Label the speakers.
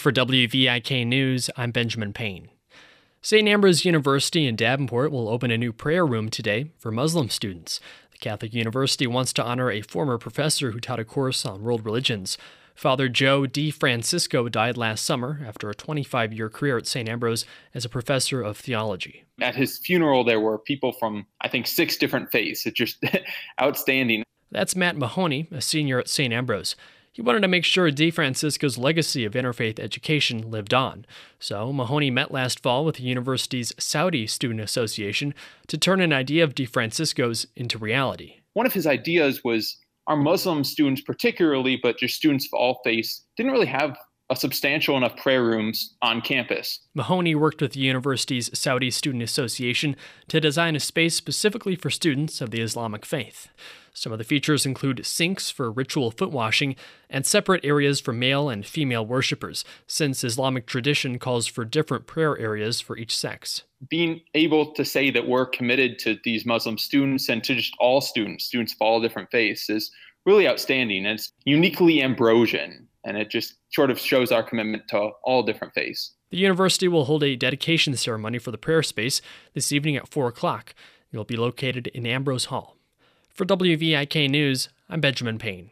Speaker 1: For WVIK News, I'm Benjamin Payne. St. Ambrose University in Davenport will open a new prayer room today for Muslim students. The Catholic University wants to honor a former professor who taught a course on world religions. Father Joe DeFrancisco died last summer after a 25 year career at St. Ambrose as a professor of theology.
Speaker 2: At his funeral, there were people from, I think, six different faiths. It's just outstanding.
Speaker 1: That's Matt Mahoney, a senior at St. Ambrose. He wanted to make sure DeFrancisco's legacy of interfaith education lived on. So, Mahoney met last fall with the university's Saudi Student Association to turn an idea of DeFrancisco's into reality.
Speaker 2: One of his ideas was our Muslim students, particularly, but just students of all faiths, didn't really have a substantial enough prayer rooms on campus.
Speaker 1: Mahoney worked with the university's Saudi Student Association to design a space specifically for students of the Islamic faith. Some of the features include sinks for ritual foot washing and separate areas for male and female worshippers, since Islamic tradition calls for different prayer areas for each sex.
Speaker 2: Being able to say that we're committed to these Muslim students and to just all students, students of all different faiths, is really outstanding. And it's uniquely Ambrosian and it just sort of shows our commitment to all different faiths.
Speaker 1: The university will hold a dedication ceremony for the prayer space this evening at 4 o'clock. It will be located in Ambrose Hall. For WVIK News, I'm Benjamin Payne.